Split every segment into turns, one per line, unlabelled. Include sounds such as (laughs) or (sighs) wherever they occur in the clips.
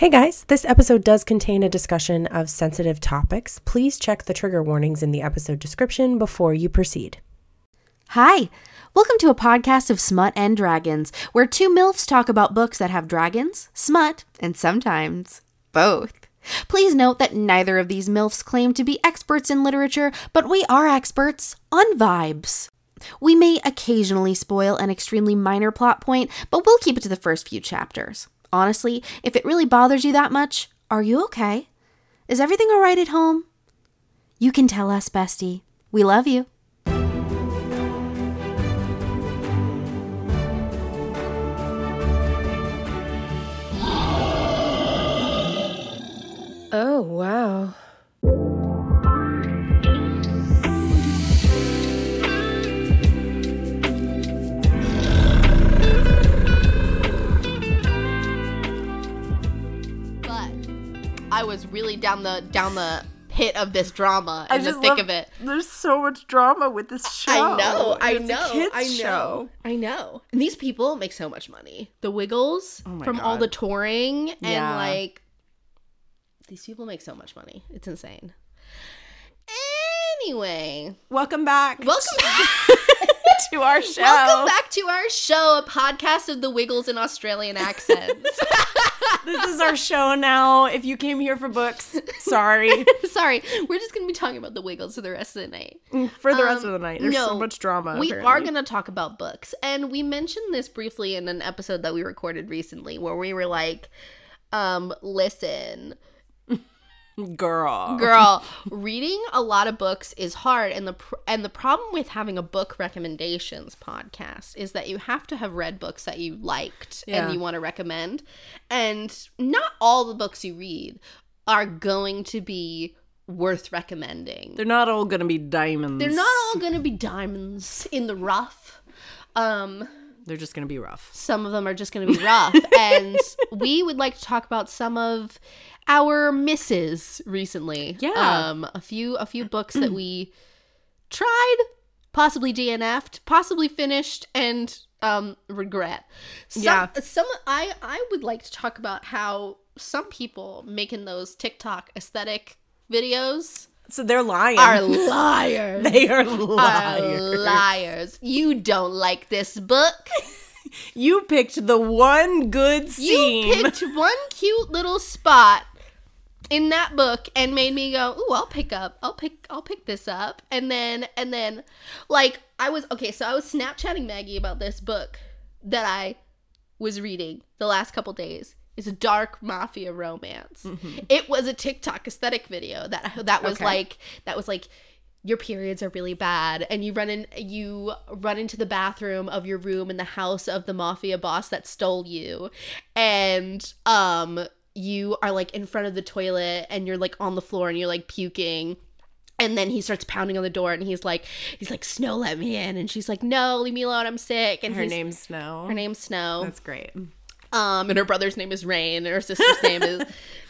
Hey guys, this episode does contain a discussion of sensitive topics. Please check the trigger warnings in the episode description before you proceed.
Hi, welcome to a podcast of Smut and Dragons, where two MILFs talk about books that have dragons, smut, and sometimes both. Please note that neither of these MILFs claim to be experts in literature, but we are experts on vibes. We may occasionally spoil an extremely minor plot point, but we'll keep it to the first few chapters. Honestly, if it really bothers you that much, are you okay? Is everything all right at home? You can tell us, bestie. We love you.
Oh, wow.
I was really down the down the pit of this drama
I
in the
just
thick
love-
of it.
There's so much drama with this show.
I know, I
It's
know, I know,
show.
I know. And these people make so much money. The Wiggles
Oh
from all the touring and
Yeah.
like these people make so much money. It's insane. Anyway,
Welcome back.
welcome back. (laughs)
to our show.
Welcome back to our show, a podcast of the Wiggles in Australian accents. (laughs)
This is our show now. If you came here for books, sorry. (laughs)
Sorry, we're just gonna be talking about the Wiggles for the rest of the night.
for the rest
Um,
of the night. There's
no,
so much drama.
We
apparently.
are going to talk about books. And we mentioned this briefly in an episode that we recorded recently where we were like, um, listen,
girl.
girl, reading a lot of books is hard and the pr- and the problem with having a book recommendations podcast is that you have to have read books that you liked
Yeah.
and you want to recommend. And not all the books you read are going to be worth recommending.
They're not all gonna be diamonds.
They're not all going to be diamonds in the rough. Um
They're just gonna be rough.
some of them are just going to be rough (laughs) and we would like to talk about some of our misses recently
Yeah.
um a few a few books that we tried possibly dnf'd possibly finished and um regret some,
Yeah.
some i i would like to talk about how some people making those tiktok aesthetic videos
So they're lying.
are (laughs) liars
they are
are
liars.
liars you don't like this book (laughs)
You picked the one good scene.
You picked one cute little spot in that book and made me go, "Ooh, I'll pick up. I'll pick I'll pick this up." And then and then like I was okay, so I was Snapchatting Maggie about this book that I was reading the last couple days. It's a dark mafia romance. It was a TikTok aesthetic video that that was
Okay.
like that was like your periods are really bad and you run in you run into the bathroom of your room in the house of the mafia boss that stole you and um you are like in front of the toilet and you're like on the floor and you're like puking and then he starts pounding on the door and he's like he's like snow let me in and she's like no leave me alone i'm sick and
her name's Snow.
her name's snow
That's great.
um and her brother's name is rain and her sister's name is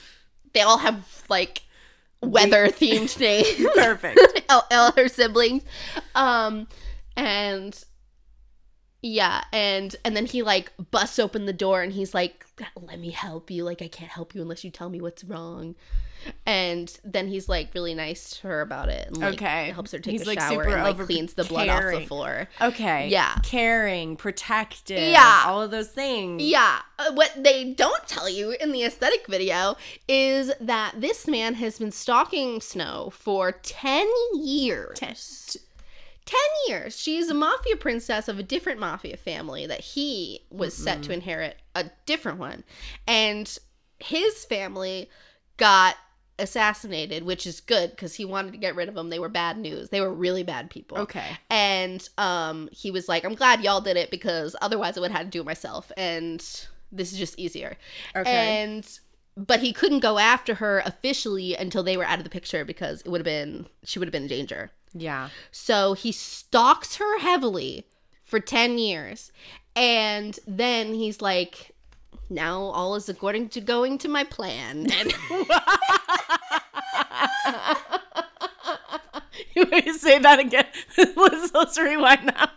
(laughs) they all have like weather themed (laughs) names
Perfect. (laughs)
all, all her siblings um and yeah and and then he like busts open the door and he's like let me help you like i can't help you unless you tell me what's wrong and then he's like really nice to her about it and like
Okay.
helps her take
He's,
a
like,
shower and like cleans the blood off the floor
Okay.
Yeah.
Caring, protective.
Yeah.
All of those things.
Yeah. Uh, What they don't tell you in the aesthetic video is that this man has been stalking Snow for 10 years. 10 years. She's a mafia princess of a different mafia family that he was set to inherit a different one. And his family got assassinated, which is good because he wanted to get rid of them. They were bad news. They were really bad people
Okay.
and um he was like i'm glad y'all did it because otherwise i would have had to do it myself and this is just easier
Okay.
and but he couldn't go after her officially until they were out of the picture because it would have been she would have been in danger
Yeah.
so he stalks her heavily for 10 years and then he's like now all is according to going to my plan (laughs) and (laughs)
You want to say that again? let's, let's rewind now.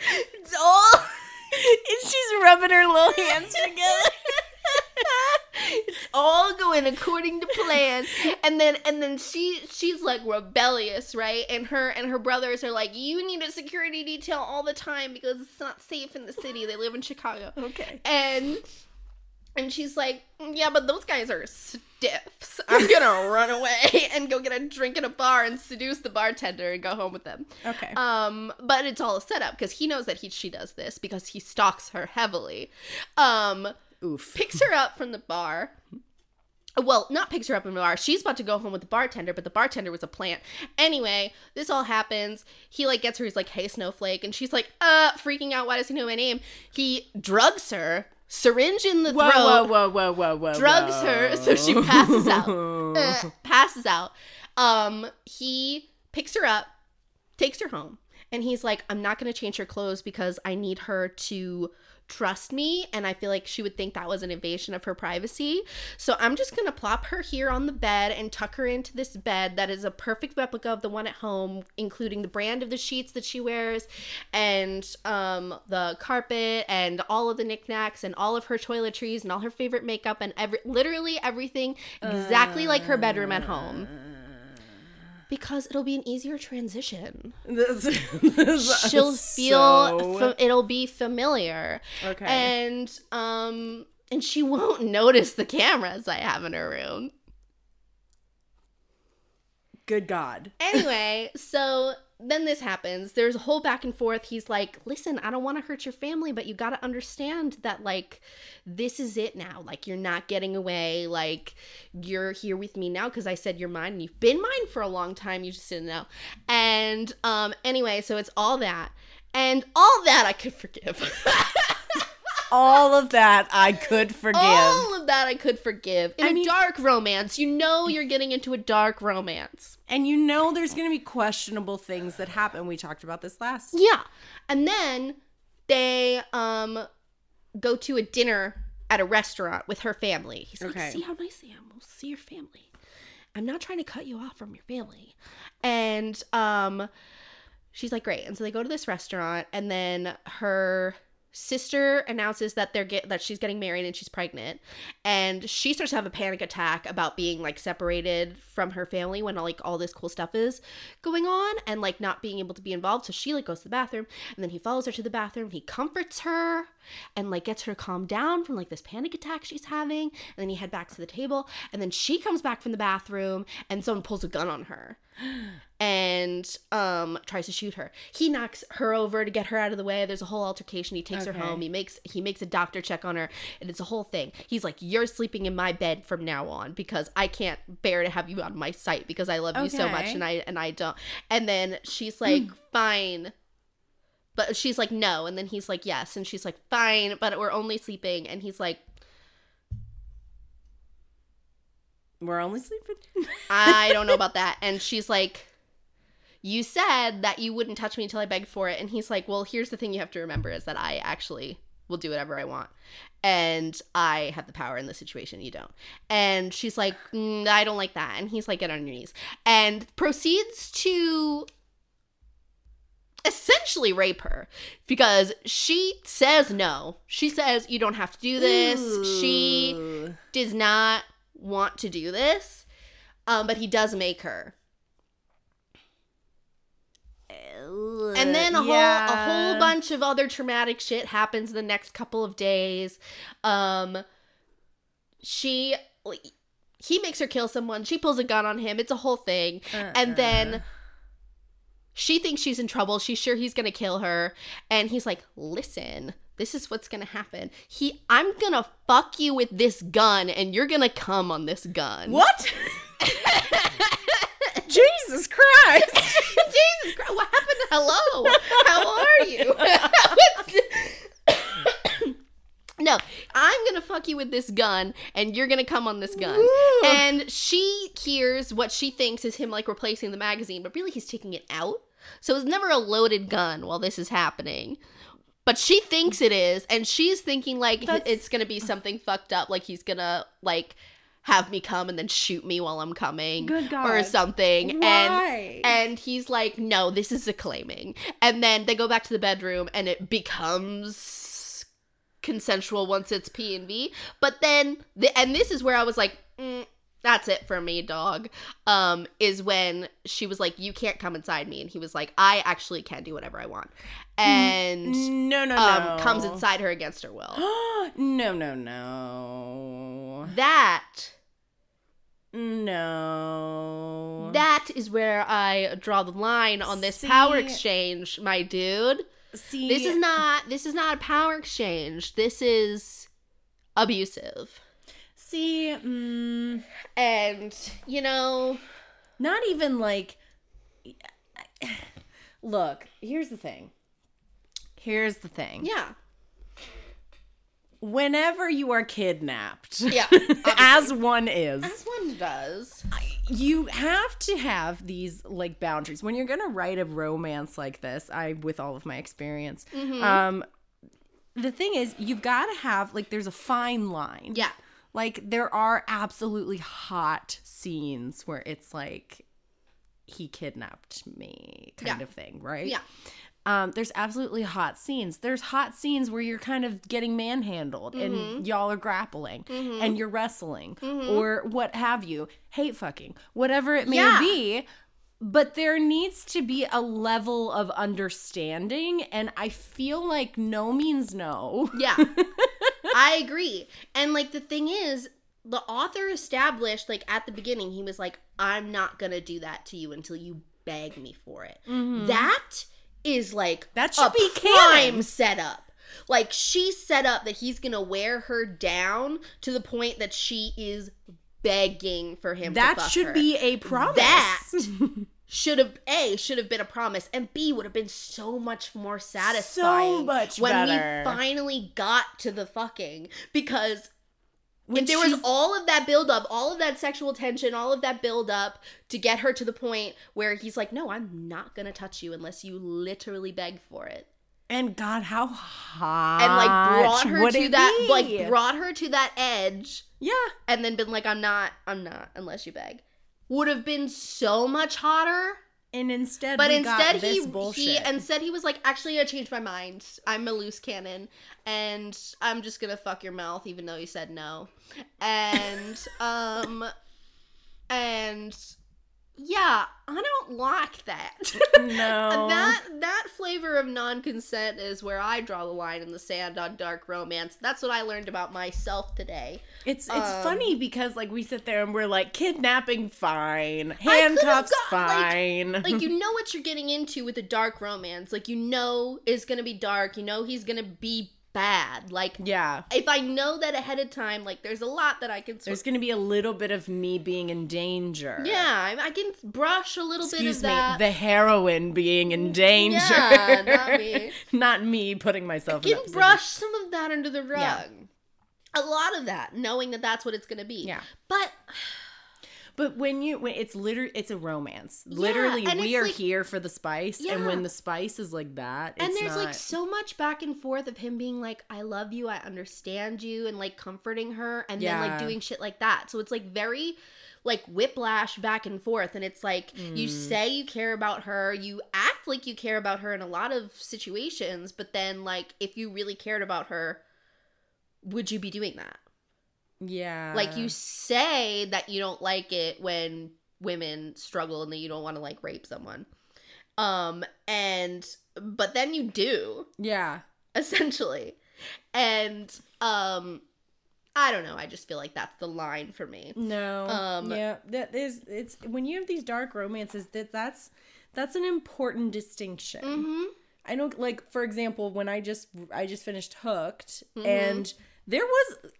it's all (laughs)
And She's rubbing her little hands together. (laughs)
it's all going according to plan and then and then she she's like rebellious right and her and her brothers are like you need a security detail all the time because it's not safe in the city they live in chicago
Okay.
and and she's like yeah but those guys are stiffs (laughs) i'm gonna run away and go get a drink at a bar and seduce the bartender and go home with them
Okay.
um, but it's all a setup because he knows that he she does this because he stalks her heavily. Um,
Oof.
picks her up from the bar. Well, not picks her up from the bar. She's about to go home with the bartender, but the bartender was a plant. Anyway, this all happens. He like gets her. He's like, "Hey, Snowflake," and she's like, "Uh," freaking out. Why does he know my name? He drugs her, syringe in the
Whoa,
throat,
whoa, whoa, whoa, whoa, whoa.
drugs her so she passes out.
out. (laughs)
Uh, (laughs) passes out. Um, he picks her up, takes her home, and he's like, I'm not gonna change her clothes because I need her to trust me and I feel like she would think that was an invasion of her privacy. So I'm just going to plop her here on the bed and tuck her into this bed that is a perfect replica of the one at home, including the brand of the sheets that she wears and um the carpet and all of the knickknacks and all of her toiletries and all her favorite makeup and every literally everything exactly like her bedroom at home. Because it'll be an easier transition.
This, (laughs) this
She'll feel
so-
fa- it'll be familiar
okay.
and um and she won't (laughs) notice the cameras I have in her room.
Good God.
Anyway, so then this happens. There's a whole back and forth. He's like, "Listen, I don't want to hurt your family, but you got to understand that like this is it now. Like you're not getting away. Like you're here with me now because I said you're mine. And you've been mine for a long time. You just didn't know." And um anyway, so it's all that. And all that I could forgive. (laughs)
All of that I could forgive.
All of that I could forgive. In
I
a
mean-
dark romance, you know you're getting into a dark romance.
And you know there's going to be questionable things that happen. We talked about this last.
Yeah. And then they um go to a dinner at a restaurant with her family. He's like, see how nice I am. We'll see your family. I'm not trying to cut you off from your family. And um she's like, great. And so they go to this restaurant and then her sister announces that they're get that she's getting married and she's pregnant. And she starts to have a panic attack about being like separated from her family when like all this cool stuff is going on and like not being able to be involved. So she like goes to the bathroom and then he follows her to the bathroom. He comforts her and like gets her to calm down from like this panic attack she's having. And then he head back to the table and then she comes back from the bathroom and someone pulls a gun on her and um tries to shoot her. He knocks her over to get her out of the way. There's a whole altercation. He takes her home. He makes he makes a doctor check on her and it's a whole thing. He's like, "You're sleeping in my bed from now on because I can't bear to have you on my sight because I love you so much and I and I don't." And then she's like, "Fine." But she's like, "No." And then he's like, "Yes." And she's like, "Fine, but we're only sleeping." And he's like,
We're only sleeping.
I don't know about that. And she's like, You said that you wouldn't touch me until I begged for it. And he's like, Well, here's the thing you have to remember is that I actually will do whatever I want. And I have the power in this situation. You don't. And she's like, "Mm, I don't like that. And he's like, Get on your knees. And proceeds to essentially rape her because she says no. She says, You don't have to do this. She does not want to do this, um, but he does make her. And then a whole a whole bunch of other traumatic shit happens the next couple of days. Um, she he makes her kill someone. She pulls a gun on him. It's a whole thing. And then she thinks she's in trouble. She's sure he's gonna kill her. And he's like, listen, this is what's gonna happen. He I'm gonna fuck you with this gun and you're gonna come on this gun.
What? (laughs) Jesus Christ! (laughs)
Jesus Christ, what happened? Hello. How are you? (laughs) no, I'm gonna fuck you with this gun, and you're gonna come on this gun.
Ooh.
And she hears what she thinks is him like replacing the magazine, but really he's taking it out. So it's never a loaded gun while this is happening. But she thinks it is, and she's thinking like
That's-
it's gonna be something fucked up, like he's gonna like have me come and then shoot me while I'm coming or something. And and he's like, no, this is a claiming. And then they go back to the bedroom and it becomes consensual once it's P and V. But then, the, and this is where I was like, mm, that's it for me, dog. Um, is when she was like, you can't come inside me, and he was like, I actually can do whatever I want, and
No, no,
um,
no.
comes inside her against her will. (gasps)
no, no, no.
that
No.
that is where I draw the line on this power exchange, my dude.
See,
This is not this is not a power exchange. This is abusive.
See, mm,
And you know,
not even like. Look, here's the thing. Here's the thing.
yeah.
Whenever you are kidnapped,
Yeah, (laughs)
as one is,
As one does.
you have to have these like boundaries when you're gonna write a romance like this i with all of my experience
Mm-hmm.
um the thing is you've got to have like there's a fine line
Yeah.
Like there are absolutely hot scenes where it's like he kidnapped me kind
Yeah.
of thing right
Yeah.
um, there's absolutely hot scenes. There's hot scenes where you're kind of getting manhandled
Mm-hmm.
and y'all are grappling and you're wrestling or what have you, hate fucking, whatever it may
Yeah.
be. But there needs to be a level of understanding, and I feel like no means no.
Yeah. (laughs) I agree. And like the thing is, the author established like at the beginning he was like I'm not going to do that to you until you beg me for it. That is like
Mm-hmm. That should
a
be canon.
setup. Like she set up that he's going to wear her down to the point that she is begging for him
That
to fuck
should
her.
be a promise.
That (laughs) should have a should have been a promise and b would have been so much more satisfying so
much
when
better.
we finally got to the fucking because
When
if there was all of that build up all of that sexual tension all of that build up to get her to the point where he's like no i'm not gonna touch you unless you literally beg for it
and God, how hot
and like brought her
would
to that
be?
like brought her to that edge
yeah.
and then been like i'm not i'm not unless you beg would have been so much hotter
And instead,
But instead,
got this
he
bullshit.
he instead he was like, actually, I changed my mind. I'm a loose cannon, and I'm just gonna fuck your mouth, even though you said no. And (laughs) um, and yeah, I don't like that. (laughs)
no,
that that flavor of non-consent is where I draw the line in the sand on dark romance. That's what I learned about myself today.
It's it's
Um,
funny because like we sit there and we're like kidnapping fine, handcuffs
got,
fine.
like you (laughs) know what you're getting into with a dark romance. Like you know it's gonna be dark. You know he's gonna be bad. Like
yeah,
if I know that ahead of time, like there's a lot that I can. Sort
there's gonna be a little bit of me being in danger.
yeah, I, I can brush a little
Excuse
bit
me,
that. Excuse me.
The heroine being in danger.
Yeah, not me. (laughs)
Not me putting myself in
can
position.
brush some of that under the rug.
Yeah.
A lot of that, knowing that that's what it's gonna be.
Yeah.
But
But when you when it's literally it's a romance.
Yeah,
Literally, we are
like-
here for the spice, and when the spice is like that,
and there's like so much back and forth of him being like i love you i understand you and like comforting her and then like doing shit like that so it's like very like whiplash back and forth and it's like you
Mm.
say you care about her you act like you care about her in a lot of situations but then like if you really cared about her would you be doing that
yeah,
like you say that you don't like it when women struggle and that you don't want to like rape someone um and but then you do
yeah.
essentially and um i don't know i just feel like that's the line for me
No.
Um,
yeah, that is it's when you have these dark romances that that's that's an important distinction.
mm-hmm
I know like for example, when I just I just finished Hooked
Mhm.
and there was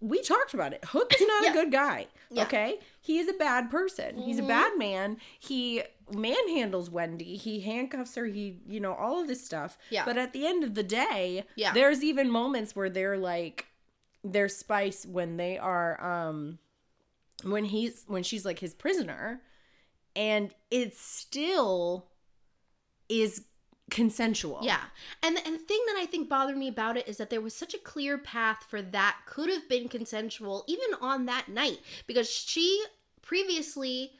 we talked about it. Hook is (laughs) not
Yeah.
a good guy.
Yeah.
Okay? He is a bad person. He's a
Mhm.
bad man. He manhandles Wendy. He handcuffs her. He, you know, all of this stuff.
Yeah.
But at the end of the day,
Yeah.
there's even moments where they're like there's spice when they are um when he's when she's like his prisoner and it still is consensual.
yeah and and the thing that i think bothered me about it is that there was such a clear path for that could have been consensual even on that night because she previously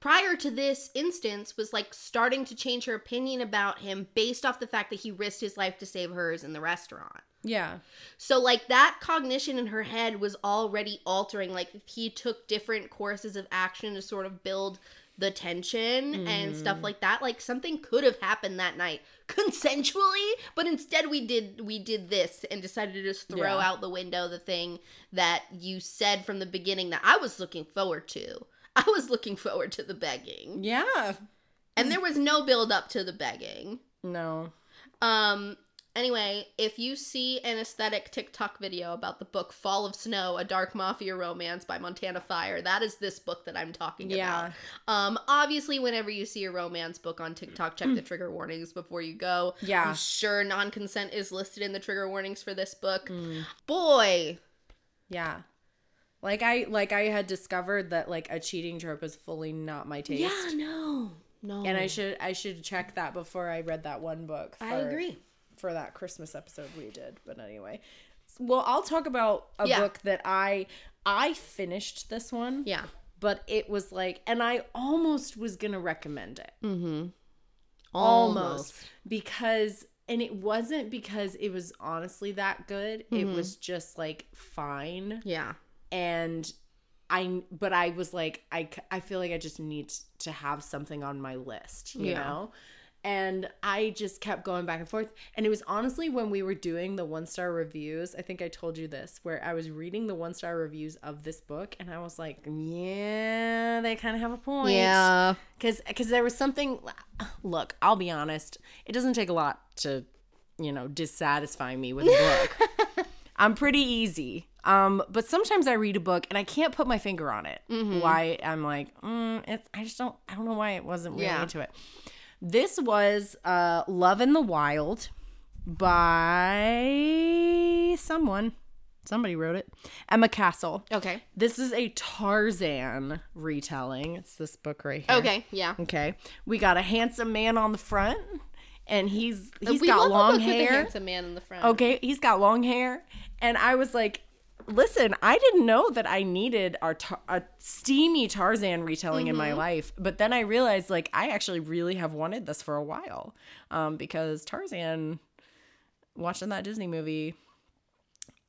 prior to this instance was like starting to change her opinion about him based off the fact that he risked his life to save hers in the restaurant.
Yeah.
So like that cognition in her head was already altering. Like he took different courses of action to sort of build the tension and stuff like that. Like something could have happened that night (laughs) consensually, but instead we did we did this and decided to just throw
Yeah.
out the window the thing that you said from the beginning that I was looking forward to. I was looking forward to the begging.
Yeah.
And there was no build up to the begging.
No.
Um. Anyway, if you see an aesthetic TikTok video about the book Fall of Snow, a dark mafia romance by Montana Fire, that is this book that I'm talking
Yeah.
about. Um, obviously, whenever you see a romance book on TikTok, check the (clears throat) trigger warnings before you go.
Yeah.
I'm sure non-consent is listed in the trigger warnings for this book.
Mm.
Boy,
Yeah. Like I like I had discovered that like a cheating trope is fully not my taste.
yeah, no, no,
And I should I should check that before I read that one book. For,
I agree.
For that Christmas episode we did. But anyway, well, I'll talk about a
Yeah.
book that I I finished this one,
Yeah.
but it was like, and I almost was gonna recommend it,
Mm-hmm.
almost because, and it wasn't because it was honestly that good. It
Mm-hmm.
was just like fine,
Yeah.
and. I but I was like i i feel like I just need to have something on my list, you
Yeah.
know? And I just kept going back and forth. And it was honestly when we were doing the one star reviews, I think I told you this, where I was reading the one star reviews of this book and I was like, yeah, they kind of have a point.
Yeah.
Cuz there was something look, I'll be honest, it doesn't take a lot to, you know, dissatisfy me with a book. (laughs) I'm pretty easy. Um, but sometimes I read a book and I can't put my finger on it. Why I'm like, mm, it's I just don't I don't know why it wasn't really
Yeah.
into it. This was uh Love in the Wild by someone. Somebody wrote it. Emma Castle.
Okay.
This is a Tarzan retelling. It's this book right here.
Okay. Yeah.
Okay. We got a handsome man on the front and he's he's
we
got
love a
long
book with a
hair.
handsome man in the front.
Okay, he's got long hair, and I was like, "Listen, I didn't know that I needed our tar- a steamy Tarzan retelling in my life." But then I realized, like, I actually really have wanted this for a while, um, because Tarzan, watching that Disney movie,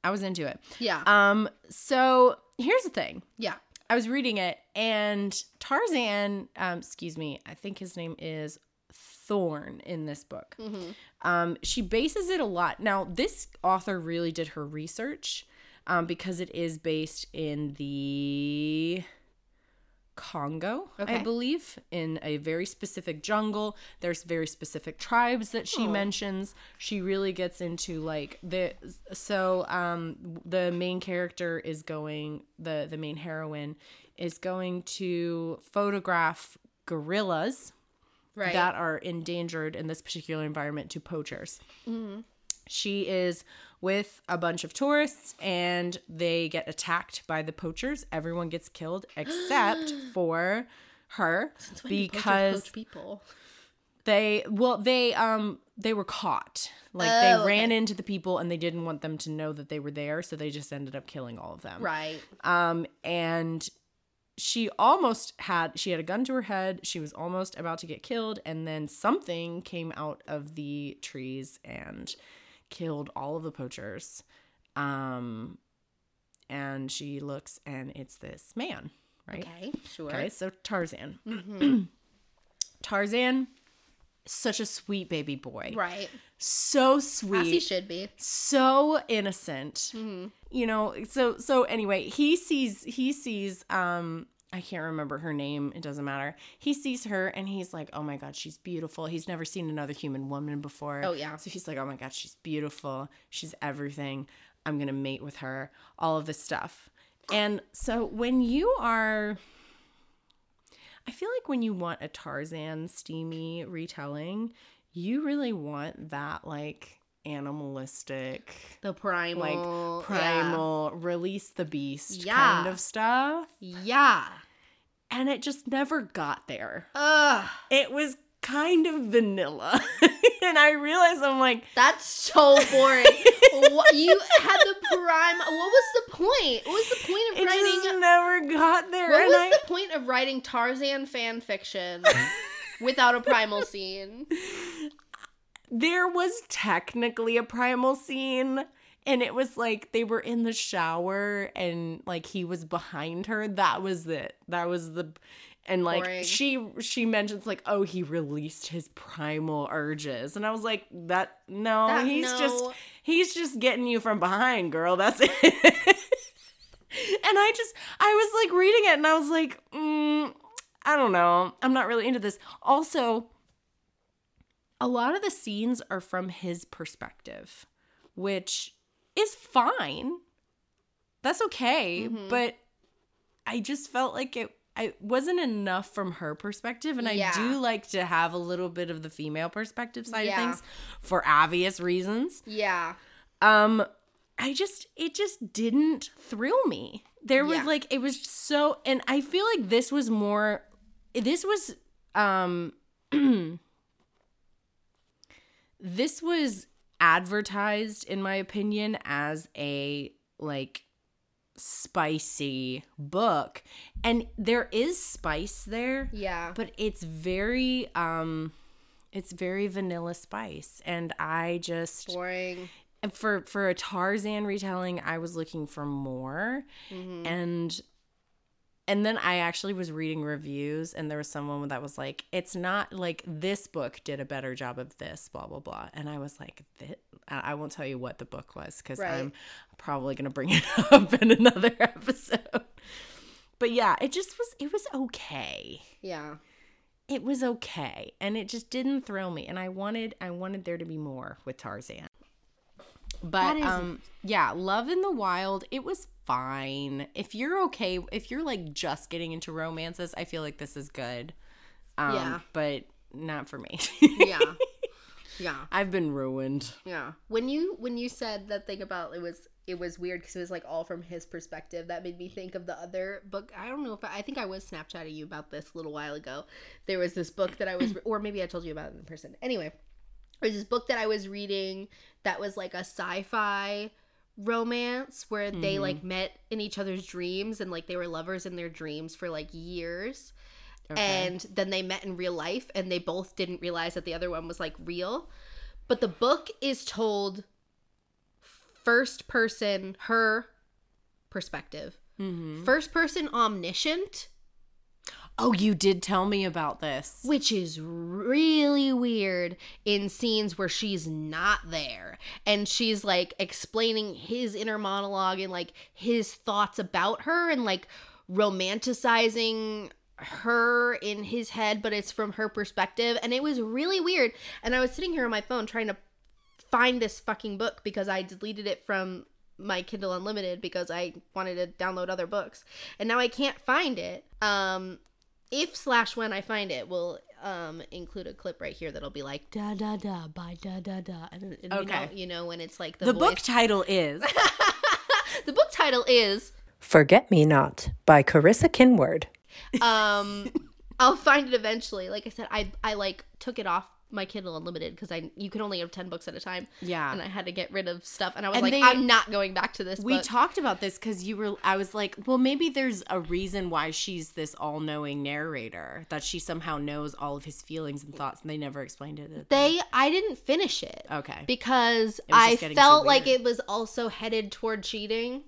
I was into it.
Yeah.
Um, so here's the thing.
yeah.
I was reading it, and Tarzan, um, excuse me, I think his name is Thorn in this book. Hmm. Um, she bases it a lot. Now, this author really did her research um, because it is based in the Congo, I believe, in a very specific jungle. There's very specific tribes that she
Oh.
mentions. She really gets into like the so um the main character is going the the main heroine is going to photograph gorillas
Right.
that are endangered in this particular environment to poachers. She is with a bunch of tourists and they get attacked by the poachers. Everyone gets killed except (gasps) for her because
poach people.
they well they um they were caught. Like
Oh,
they
okay.
ran into the people and they didn't want them to know that they were there, so they just ended up killing all of them.
Right.
Um, and she almost had she had a gun to her head. She was almost about to get killed, and then something came out of the trees and killed all of the poachers. Um, and she looks, and it's this man, right?
Okay. Sure.
Okay, so Tarzan.
Mm-hmm. (clears throat)
Tarzan, such a sweet baby boy.
Right.
So sweet.
As he should be.
so innocent
Mm-hmm.
you know so so anyway he sees he sees um i can't remember her name it doesn't matter. He sees her and he's like oh my god she's beautiful. He's never seen another human woman before.
Oh, yeah.
so he's like oh my god she's beautiful. She's everything. I'm gonna mate with her. All of this stuff. And so when you are I feel like when you want a Tarzan steamy retelling, you really want that like animalistic,
The primal.
like
yeah.
primal, release the beast
Yeah.
kind of stuff.
Yeah.
And it just never got there.
Ugh.
It was kind of vanilla. (laughs) and I realized I'm like,
That's so boring. (laughs) what, you had the prime. What was the point? What was the point of
it
writing?
just never got there.
What was
I,
the point of writing Tarzan fan fiction (laughs) without a primal scene?
There was technically a primal scene and it was like they were in the shower and like he was behind her. That was it. That was the and like
Boring.
she she mentions like oh he released his primal urges and i was like that no
That-
he's just he's just getting you from behind girl. That's it. (laughs) And i just i was like reading it and i was like mm, i don't know. I'm not really into this. Also a lot of the scenes are from his perspective, which is fine. That's okay,
Mhm.
but I just felt like it I wasn't enough from her perspective and
Yeah.
I do like to have a little bit of the female perspective side
Yeah.
of things for obvious reasons.
Yeah.
Um I just it just didn't thrill me. There was
Yeah.
like it was so and I feel like this was more this was um (clears throat) this was advertised in my opinion as a like spicy book and there is spice there
Yeah.
but it's very um it's very vanilla spice and i just
Boring.
and for for a Tarzan retelling, I was looking for more,
Mhm.
and and then I actually was reading reviews, and there was someone that was like, "It's not like this book did a better job of this, blah blah blah," and I was like, "Thi- I I won't tell you what the book was because
Right.
I'm probably gonna bring (laughs) it up in another (laughs) episode." But yeah, it just was. It was okay
Yeah.
it was okay and it just didn't thrill me and i wanted i wanted there to be more with tarzan but um yeah love in the wild it was fine if you're okay if you're like just getting into romances i feel like this is good um
Yeah.
but not for me
Yeah. (laughs) Yeah.
i've been ruined
Yeah. When you when you said that thing about it was it was weird because it was like all from his perspective. That made me think of the other book. I don't know if I, I think I was Snapchatting you about this a little while ago. There was this book that I was, (clears throat) or maybe I told you about it in person. Anyway, there's this book that I was reading that was like a sci-fi romance where they
Mhm.
like met in each other's dreams and like they were lovers in their dreams for like years
Okay.
and then they met in real life and they both didn't realize that the other one was like real but the book is told first person her perspective
Mhm.
first person omniscient
oh you did tell me about this.
Which is really weird in scenes where she's not there. And she's like explaining his inner monologue and like his thoughts about her and like romanticizing her in his head but it's from her perspective. And it was really weird. And i was sitting here on my phone trying to find this fucking book because i deleted it from my kindle unlimited because i wanted to download other books. And now i can't find it. Um if slash when I find it, we'll um include a clip right here that'll be like da da da by da da da, and, and you know,
Okay.
you know when it's like the,
the book title is (laughs)
the book title is
Forget Me Not by Carissa Kinward.
um I'll find it eventually. Like I said, I I like took it off my Kindle Unlimited because I you can only have ten books at a time,
yeah
and I had to get rid of stuff. And I was
And
like,
they-
I'm not going back to this.
We talked about this because you were. I was like, well, maybe there's a reason why she's this all-knowing narrator that she somehow knows all of his feelings and thoughts, and they never explained it. at the-
they I didn't finish it.
okay.
because I
just getting too
felt like it was also headed toward cheating.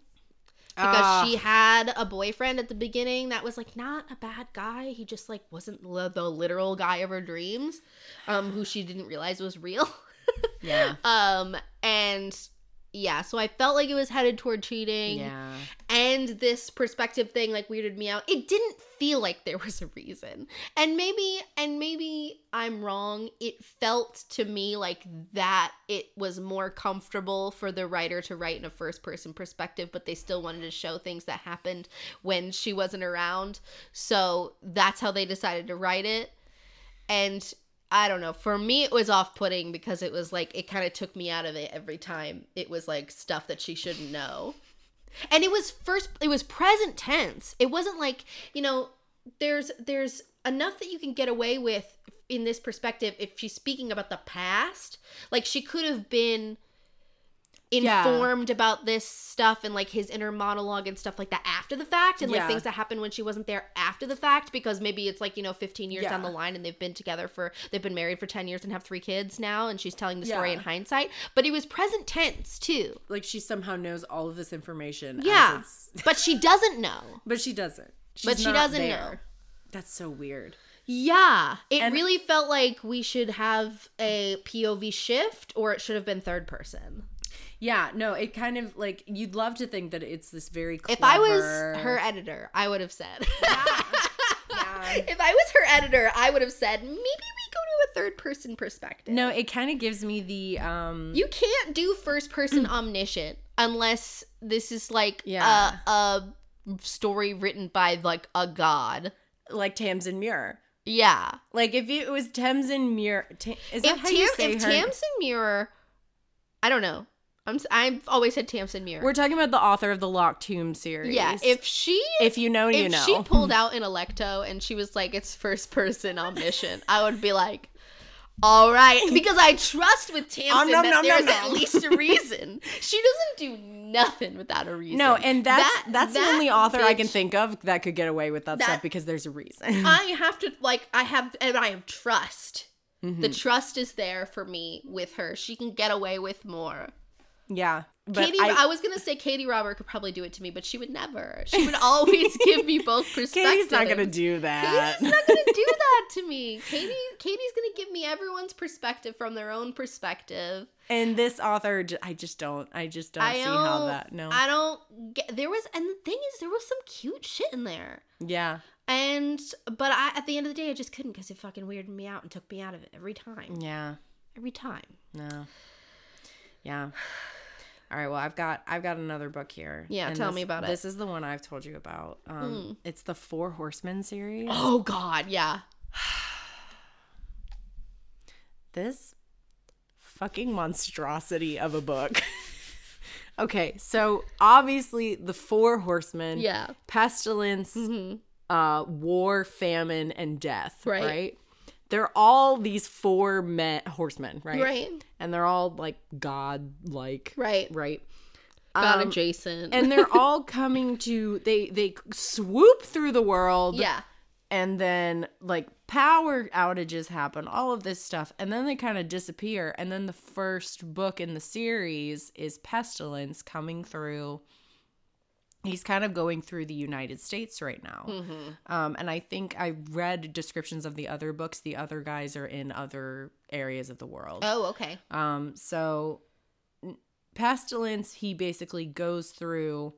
Because
Ah.
she had a boyfriend at the beginning that was like not a bad guy. He just like wasn't li- the literal guy of her dreams, um, who she didn't realize was real. (laughs)
Yeah.
um, and yeah, so I felt like it was headed toward cheating.
Yeah.
and this perspective thing like weirded me out. It didn't feel like there was a reason. And maybe and maybe i'm wrong. It felt to me like that it was more comfortable for the writer to write in a first person perspective but they still wanted to show things that happened when she wasn't around. So that's how they decided to write it. And I don't know. For me, it was off putting because it was like, it kind of took me out of it every time. It was like stuff that she shouldn't know. And it was first, it was present tense. It wasn't like, you know, there's, there's enough that you can get away with in this perspective if she's speaking about the past like she could have been
Yeah.
informed about this stuff and like his inner monologue and stuff like that after the fact and like
Yeah.
things that happened when she wasn't there after the fact because maybe it's like you know 15 years down the line and they've been together for they've been married for 10 years and have three kids now and she's telling the story
Yeah.
in hindsight but it was present tense too
Like she somehow knows all of this information.
yeah (laughs) but she doesn't know
but she doesn't. She's
But she doesn't
there.
know.
That's so weird.
Yeah, it
And-
really felt like we should have a POV shift, or it should have been third person.
Yeah, no, it kind of like you'd love to think that it's this very. Clever...
If I was her editor, I would have said. (laughs)
Yeah.
If I was her editor, I would have said maybe we go to a third person perspective.
No, it kind of gives me the um.
you can't do first person (clears throat) omniscient unless this is like
Yeah.
a, a story written by like a god.
like Tamsin Muir.
Yeah.
Like if it was Tamsin Muir, Ta- is that
If,
how you
Tam-
say
if
her?
Tamsin Muir, I don't know. I'm I've always said Tamsin Muir.
We're talking about the author of the Locked Tomb series.
Yeah, if she
if you know, you
if
know.
she (laughs) pulled out an Alecto and she was like it's first person omniscient, I would be like, all right, because I trust with Tamsin
nom
that
nom
there's
nom
at least a (laughs) reason. She doesn't do nothing without a reason.
no, and that's
That-
that's the only author I can think of that could get away with that,
That-
stuff because there's a reason. (laughs)
I have to like I have and I have trust.
Mm-hmm.
The trust is there for me with her. She can get away with more.
Yeah, but
Katee, I,
I,
was gonna say Katee Robert could probably do it to me, but she would never. She would always give me both perspectives. (laughs)
Katee's not gonna do that.
Katee's not gonna do that to me. Katee, Katee's gonna give me everyone's perspective from their own perspective.
and this author, I just don't. I just don't
I
see
don't.
how that. No.
I don't get. There was, and the thing is, there was some cute shit in there.
yeah.
And but I, at the end of the day, I just couldn't because it fucking weirded me out and took me out of it every time.
Yeah.
Every time.
No. Yeah. All right. Well, I've got I've got another book here.
Yeah, tell
this-
me about it.
This is the one I've told you about. Um, it's the Four Horsemen series.
Oh God, yeah. (sighs)
This fucking monstrosity of a book. (laughs) okay, so obviously the Four Horsemen.
Yeah.
Pestilence, uh, war, famine, and death.
Right.
Right. They're all these four men, horsemen, right?
Right.
And they're all like god-like.
Right.
Right.
God
Um,
adjacent.
and they're (laughs) all coming to they they swoop through the world
yeah.
and then like power outages happen all of this stuff and then they kind of disappear and then the first book in the series is pestilence coming through he's kind of going through the united states right now um, and i think i read descriptions of the other books the other guys are in other areas of the world
Oh, okay.
um, so pestilence, he basically goes through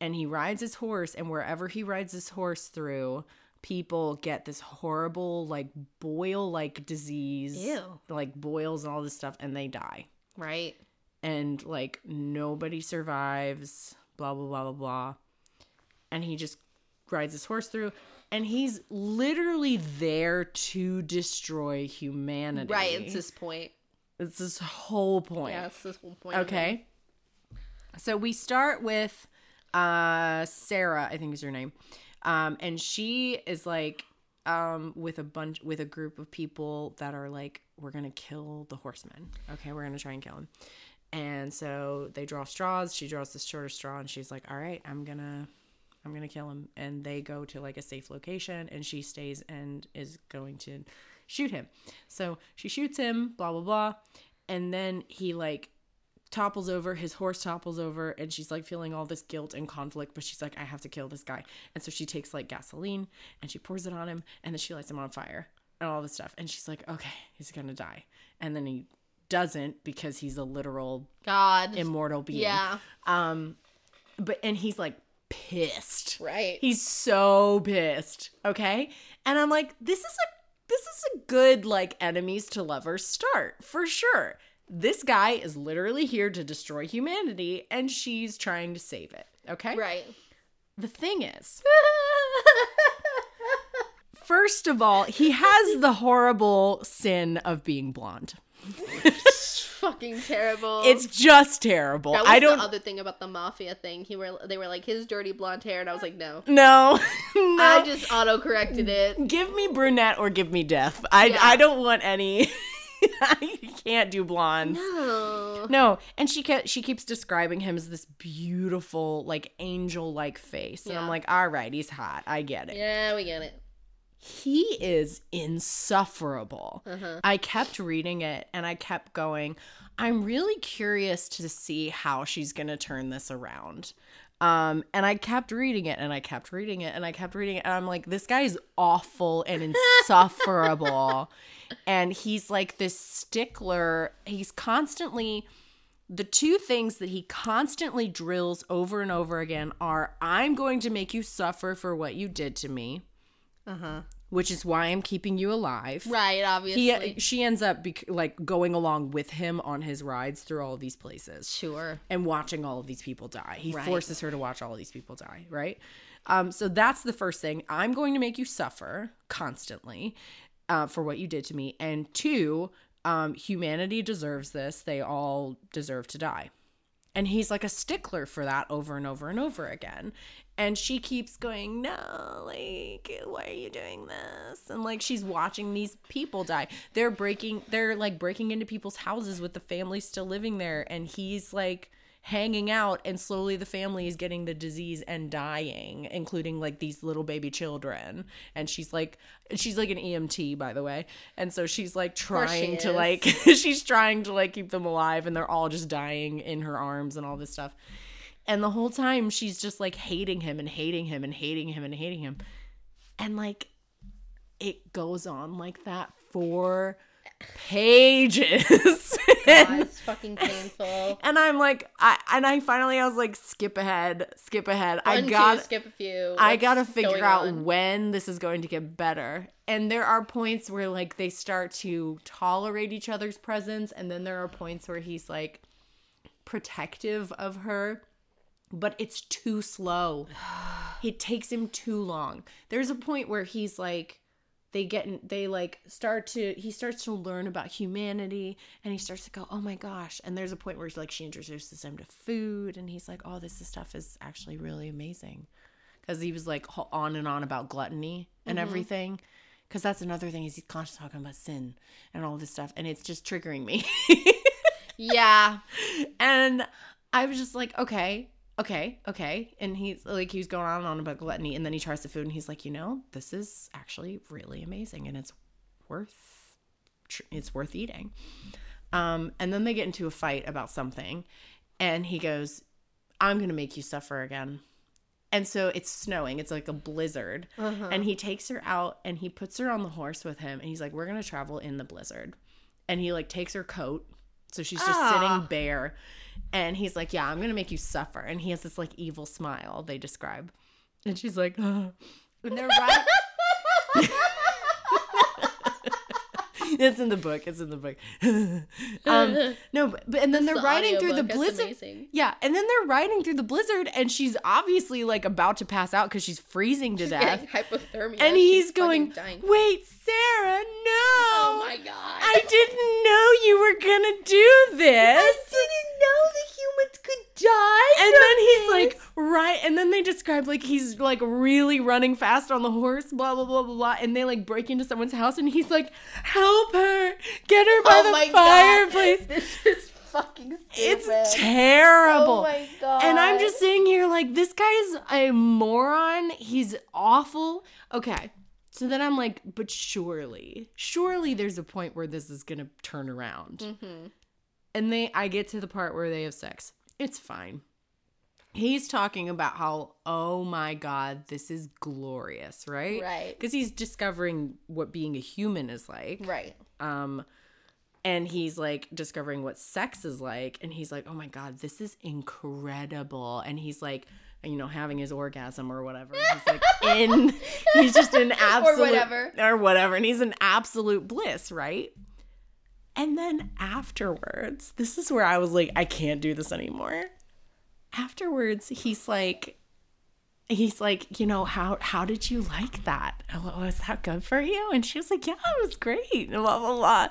and he rides his horse, and wherever he rides his horse through, people get this horrible like boil like disease,
Ew.
like boils and all this stuff, and they die.
Right.
And like nobody survives, blah blah blah blah blah. And he just rides his horse through, and he's literally there to destroy humanity.
Right. It's this point.
It's this whole point.
Yeah, it's this whole point.
Okay. So we start with uh Sarah, I think is her name. Um and she is like um with a bunch with a group of people that are like we're to kill the horseman. Okay, we're to try and kill him. And so they draw straws, she draws the shorter straw and she's like, "All right, I'm going to I'm going to kill him." And they go to like a safe location and she stays and is going to shoot him. So she shoots him, blah blah blah. And then he like topples over, his horse topples over, and she's like feeling all this guilt and conflict, but she's like, I have to kill this guy. And so she takes like gasoline and she pours it on him, and then she lights him on fire and all this stuff. And she's like, okay, he's gonna die. And then he doesn't because he's a literal
God.
immortal being.
yeah.
Um, but and he's like pissed.
Right.
He's so pissed. Okay. And I'm like, this is a this is a good like enemies to lovers start for sure. This guy is literally here to destroy humanity and she's trying to save it. Okay.
right.
The thing is, (laughs) first of all, he has the horrible sin of being blonde. (laughs)
fucking terrible.
It's just terrible. I don't
the other thing about the mafia thing. He were they were like his dirty blonde hair, and I was like, no.
no. (laughs) no.
I just auto corrected it.
give me brunette or give me death. I
Yeah.
I don't want any. (laughs) I can't do blondes.
No.
No, and she ke- she keeps describing him as this beautiful, like angel like face, and I'm like, all right, he's hot. I get it.
Yeah, we get it.
He is insufferable.
Uh-huh.
I kept reading it, and I kept going. I'm really curious to see how she's gonna turn this around. Um, and I kept reading it, and I kept reading it, and I kept reading it, and I'm like, this guy is awful and (laughs) insufferable. and he's like this stickler. He's constantly the two things that he constantly drills over and over again are I'm going to make you suffer for what you did to me,
Uh-huh.
which is why I'm keeping you alive.
Right, obviously.
He, she ends up bec- like going along with him on his rides through all these places
sure.
and watching all of these people die. He
Right.
forces her to watch all of these people die, right? Um, so that's the first thing. I'm going to make you suffer constantly uh, for what you did to me. And two, um, humanity deserves this. They all deserve to die. And he's like a stickler for that over and over and over again. And she keeps going, No, like, why are you doing this? And like, she's watching these people die. They're breaking, they're like breaking into people's houses with the family still living there. And he's like, hanging out and slowly the family is getting the disease and dying including like these little baby children and she's like she's like an EMT by the way and so she's like trying to
is.
like (laughs) she's trying to like keep them alive and they're all just dying in her arms and all this stuff and the whole time she's just like hating him and hating him and hating him and hating him and like it goes on like that for pages (laughs)
God, (laughs) it's fucking painful.
and I'm like, I and I finally I was like, skip ahead, skip ahead. I
One, two,
got
skip a few.
I
got
to figure out
on?
when this is going to get better. And there are points where like they start to tolerate each other's presence, and then there are points where he's like protective of her, but it's too slow. (sighs) it takes him too long. There's a point where he's like they get in, they like start to he starts to learn about humanity and he starts to go oh my gosh and there's a point where like she introduces him to food and he's like oh this is- stuff is actually really amazing because he was like on and on about gluttony and mm-hmm. everything because that's another thing is he's constantly talking about sin and all this stuff and it's just triggering me (laughs)
Yeah.
and I was just like, okay, okay, okay. And he's like, he was going on and on about gluttony, and then he tries the food, and he's like, you know, this is actually really amazing, and it's worth, it's worth eating. Um, and then they get into a fight about something, and he goes, I'm gonna make you suffer again. And so it's snowing. It's like a blizzard. And he takes her out and he puts her on the horse with him. And he's like, We're going to travel in the blizzard. And he like takes her coat. So she's just
Ah.
sitting bare. And he's like, Yeah, I'm going to make you suffer. And he has this like evil smile they describe. And she's like. (laughs) And they're right. (laughs) it's in the book. It's in the book. (laughs) um, no, but, but and then they're
The
riding through the blizzard. Yeah, and then they're riding through the blizzard, and she's obviously like about to pass out because she's freezing to death.
Hypothermia.
And
She's
he's going, "Wait, Sarah, no!
Oh my god.
I didn't know you were gonna do (laughs) this."
I didn't know the humans could die.
and then he's like, right, and then they describe like he's like really running fast on the horse, blah blah blah blah blah, and they like break into someone's house, and he's like, "Help her! Get her by
oh
the
my
fireplace!"
God. This is fucking stupid.
It's terrible.
Oh my god.
And I'm just sitting here like, this guy's a moron. He's awful. Okay. So then I'm like, but surely, surely there's a point where this is going to turn around.
Mhm.
And they, I get to the part where they have sex. It's fine. He's talking about how, oh my God, this is glorious, right?
Right.
Because he's discovering what being a human is like
Right.
um and he's like discovering what sex is like and he's like oh my god this is incredible and he's like you know having his orgasm or whatever he's like in (laughs) he's just in absolute or
whatever.
or whatever and he's in absolute bliss right and then afterwards this is where i was like i can't do this anymore afterwards he's like he's like, you know, how how did you like that? Was that good for you? And she was like, yeah, it was great. Blah blah blah.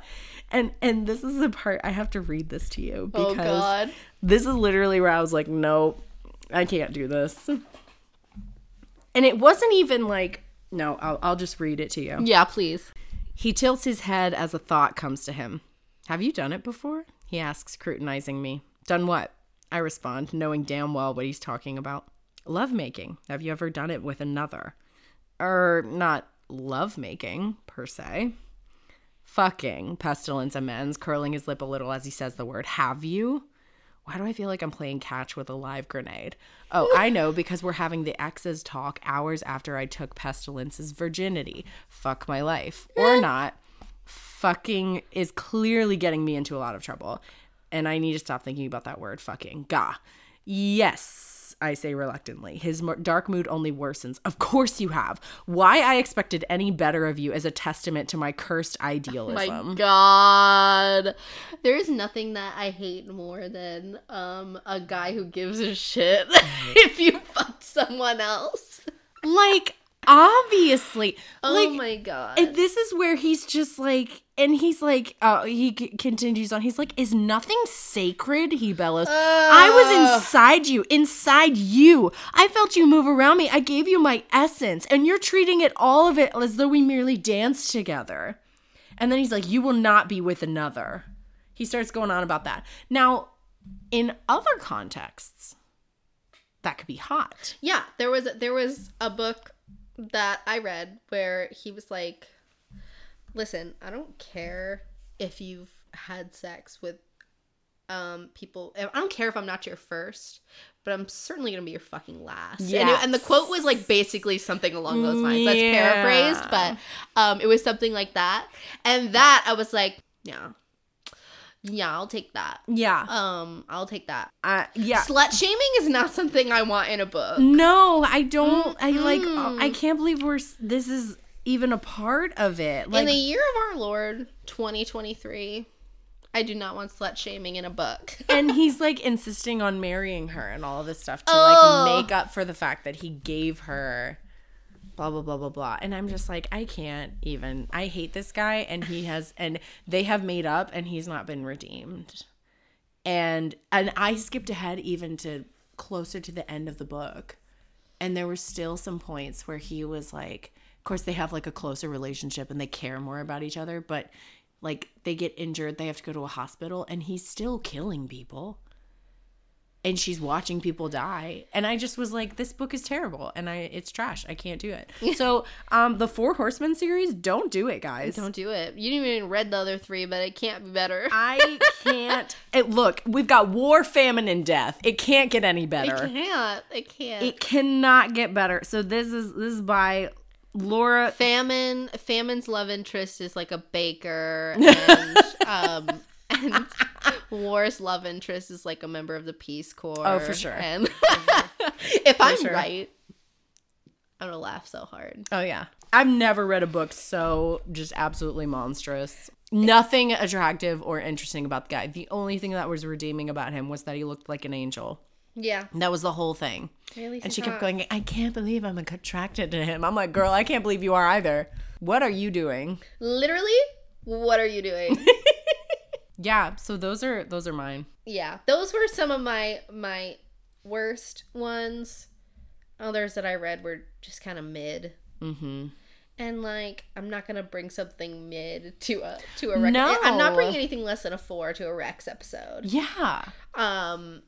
And and this is the part I have to read this to you oh, because
Oh God.
this is literally where I was like, nope, I can't do this. And it wasn't even like, no, I'll, I'll just read it to you.
Yeah, please.
He tilts his head as a thought comes to him. Have you done it before? He asks, scrutinizing me. Done what? I respond, knowing damn well what he's talking about. Lovemaking. Have you ever done it with another? Er, not lovemaking, per se. Fucking, Pestilence amends, curling his lip a little as he says the word. Have you? Why do I feel like I'm playing catch with a live grenade? Oh, I know, (laughs) because we're having the exes talk hours after I took Pestilence's virginity. Fuck my life. Or (laughs) not. Fucking is clearly getting me into a lot of trouble. And I need to stop thinking about that word, fucking. Gah. Yes, I say reluctantly. His dark mood only worsens. Of course you have. Why I expected any better of you is a testament to my cursed (laughs) idealism.
My God. There's nothing that I hate more than um a guy who gives a shit (laughs) if you fuck someone else. (laughs)
like obviously.
Oh
like
my God.
and this is where he's just like and he's like uh he c- continues on. He's like is nothing sacred? He bellows. I was inside you inside you. I felt you move around me. I gave you my essence and you're treating it all of it as though we merely danced together. And then he's like you will not be with another. He starts going on about that. Now in other contexts that could be hot.
Yeah, there was there was a book that I read where he was like, "Listen, I don't care if you've had sex with um people. I don't care if I'm not your first, but I'm certainly gonna be your fucking last." And, and the quote was like basically something along those lines. That's paraphrased, but um, it was something like that. And that I was like, yeah, yeah, I'll take that.
yeah
Um, I'll take that.
uh, yeah
Slut shaming is not something I want in a book.
No, I don't. I like. I can't believe we're. This is even a part of it. Like,
in the year of our Lord 2023, I do not want slut shaming in a book. (laughs)
and he's like insisting on marrying her and all of this stuff to
Oh.
like make up for the fact that he gave her blah blah blah blah blah. And I'm just like, I can't even. I hate this guy, and he has, and they have made up, and he's not been redeemed. And and I skipped ahead even to closer to the end of the book, and there were still some points where he was like, of course they have like a closer relationship and they care more about each other, but like they get injured, they have to go to a hospital, and he's still killing people and she's watching people die and i just was like this book is terrible and i it's trash i can't do it (laughs) so um the four horsemen series don't do it guys
Don't do it. You didn't even read the other three, but it can't be better. (laughs)
i can't it, look we've got war famine and death it can't get any better It
can't. It can't.
it cannot get better so this is this is by laura
Famine. Famine's love interest is like a baker, (laughs) and um, and (laughs) War's love interest is like a member of the Peace Corps.
Oh, for sure.
And (laughs) if I'm
sure.
right, I'm gonna laugh so hard.
oh yeah i've never read a book so just absolutely monstrous nothing attractive or interesting about the guy the only thing that was redeeming about him was that he looked like an angel
Yeah.
that was the whole thing
Really?
And she kept going, I can't believe I'm attracted to him. I'm like, girl, I can't believe you are either. What are you doing?
Literally, what are you doing? (laughs)
Yeah, so those are those are mine.
yeah those were some of my my worst ones others that i read were just kind of mid
Mm-hmm.
and like i'm not gonna bring something mid to a to a rec-
No.
i'm not bringing anything less than a four to a rex episode
Yeah.
um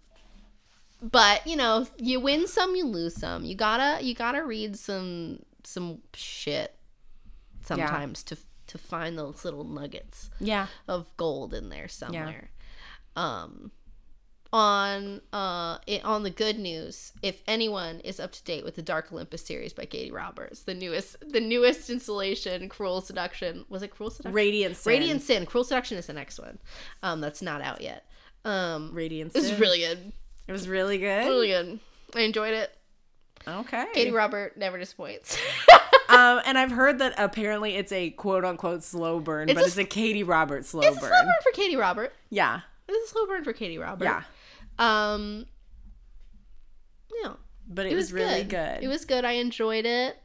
but you know you win some you lose some you gotta you gotta read some some shit sometimes to to find those little nuggets
Yeah.
of gold in there somewhere. Um on uh it, on the good news, if anyone is up to date with the Dark Olympus series by Katee Roberts, the newest the newest installation, Cruel Seduction. Was it Cruel Seduction?
Radiant Sin.
Radiant Sin. Cruel Seduction is the next one. Um that's not out yet. Um
Radiant Sin.
really good.
It was really good.
Really good. I enjoyed it.
Okay.
Katee Robert never disappoints. (laughs)
um, and I've heard that apparently it's a quote unquote slow burn,
It's
but
a
it's a Katee Robert's slow burn.
it's a slow burn for Katee Robert.
Yeah.
It's a slow burn for Katee Robert.
Yeah.
Um yeah.
but it, was, really good.
It was good. I enjoyed it.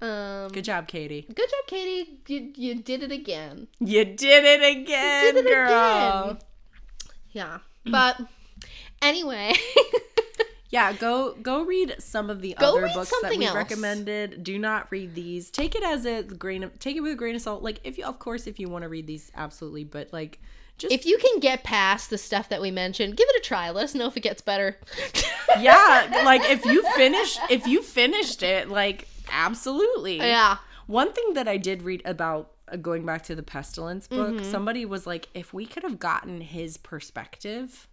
Um,
good job, Katee.
Good job, Katee. You, you did it again.
You did it again,
You did it
girl.
again. Yeah. But anyway, (laughs)
Yeah, go go read some of the
Go
other books that we
else.
recommended. Do not read these. Take it as a grain of take it with a grain of salt. Like if you of course if you want to read these, absolutely. But like just
if you can get past the stuff that we mentioned, give it a try. Let us know if it gets better. (laughs)
yeah, like if you finish if you finished it, like absolutely.
yeah.
One thing that I did read about uh, going back to the pestilence book,
Mm-hmm.
somebody was like, if we could have gotten his perspective,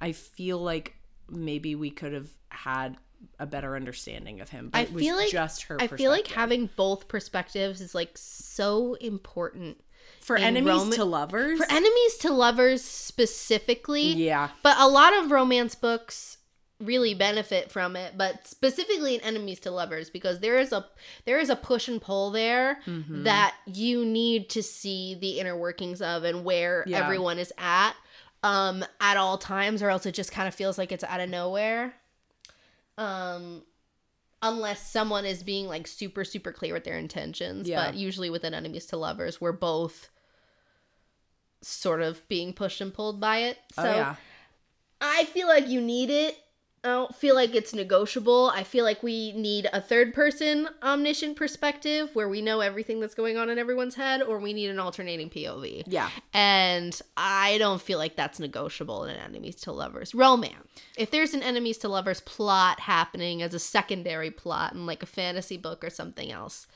I feel like maybe we could have had a better understanding of him. But
I
it was
feel like
just her.
I feel like having both perspectives is like so important
for enemies to lovers.
for enemies to lovers specifically.
yeah,
But a lot of romance books really benefit from it, but specifically in enemies to lovers because there is a there is a push and pull there
Mm-hmm.
that you need to see the inner workings of and where
Yeah.
everyone is at um at all times or else it just kind of feels like it's out of nowhere. Um unless someone is being like super super clear with their intentions,
Yeah.
but usually within enemies to lovers we're both sort of being pushed and pulled by it. So
oh yeah,
I feel like you need it. I don't feel like it's negotiable. I feel like we need a third person omniscient perspective where we know everything that's going on in everyone's head, or we need an alternating POV.
yeah.
And I don't feel like that's negotiable in an enemies to lovers romance. If there's an enemies to lovers plot happening as a secondary plot in like a fantasy book or something else,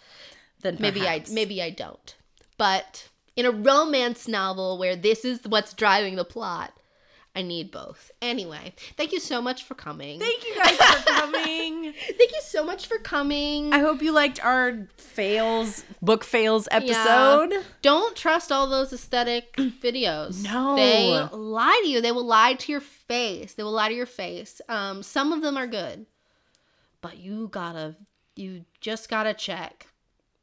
Then
maybe I maybe I don't. But in a romance novel where this is what's driving the plot, I need both. Anyway, thank you so much for coming.
Thank you guys for coming. (laughs)
Thank you so much for coming.
I hope you liked our fails book fails episode.
Don't trust all those aesthetic (clears throat) videos.
No.
They lie to you. They will lie to your face. They will lie to your face. Um, some of them are good. But you gotta you just gotta check.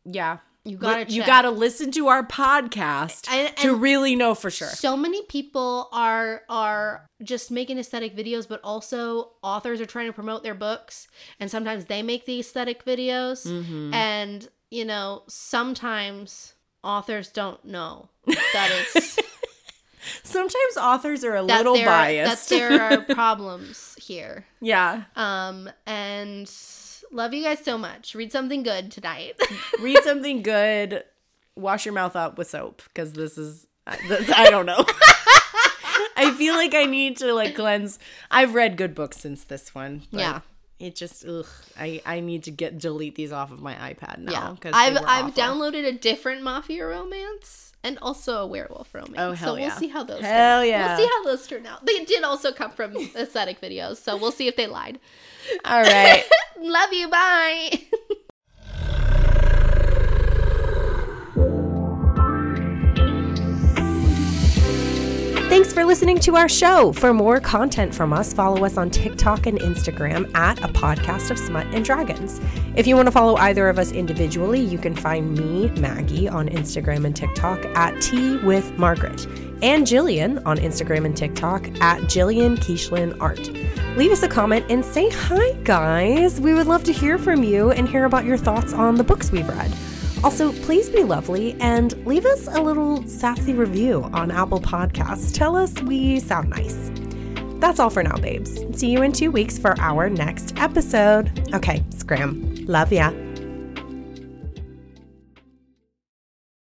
Yeah.
You gotta
you gotta listen to our podcast
And-
to really know for sure.
So many people are are just making aesthetic videos, but also authors are trying to promote their books, and sometimes they make the aesthetic videos,
Mm-hmm.
and you know sometimes authors don't know (laughs) that it's
Sometimes authors are a little
there
biased.
that there are (laughs) problems here.
yeah.
Um, and love you guys so much. Read something good tonight. (laughs)
Read something good. Wash your mouth out with soap because this is I, (laughs) th- I don't know. (laughs) I feel like I need to like cleanse. I've read good books since this one. but
Yeah.
It just ugh. I I need to get delete these off of my iPad now.
yeah, I've I've
awful.
downloaded a different mafia romance and also a werewolf romance.
Oh, hell
so we'll
yeah.
see how those.
Hell
turn.
yeah.
We'll see how those turn out. They did also come from aesthetic videos, so we'll see if they lied.
All right. (laughs)
Love you. Bye. (laughs)
Thanks for listening to our show. For more content from us, follow us on TikTok and Instagram at a podcast of smut and dragons. If you want to follow either of us individually, you can find me, Maggie, on Instagram and TikTok at Tea with Margaret, and Jillian on Instagram and TikTok at Jillian Kiechlin Art. Leave us a comment and say hi, guys. We would love to hear from you and hear about your thoughts on the books we've read. Also, please be lovely and leave us a little sassy review on Apple Podcasts. Tell us we sound nice. That's all for now, babes. See you in two weeks for our next episode. Okay, scram. Love ya.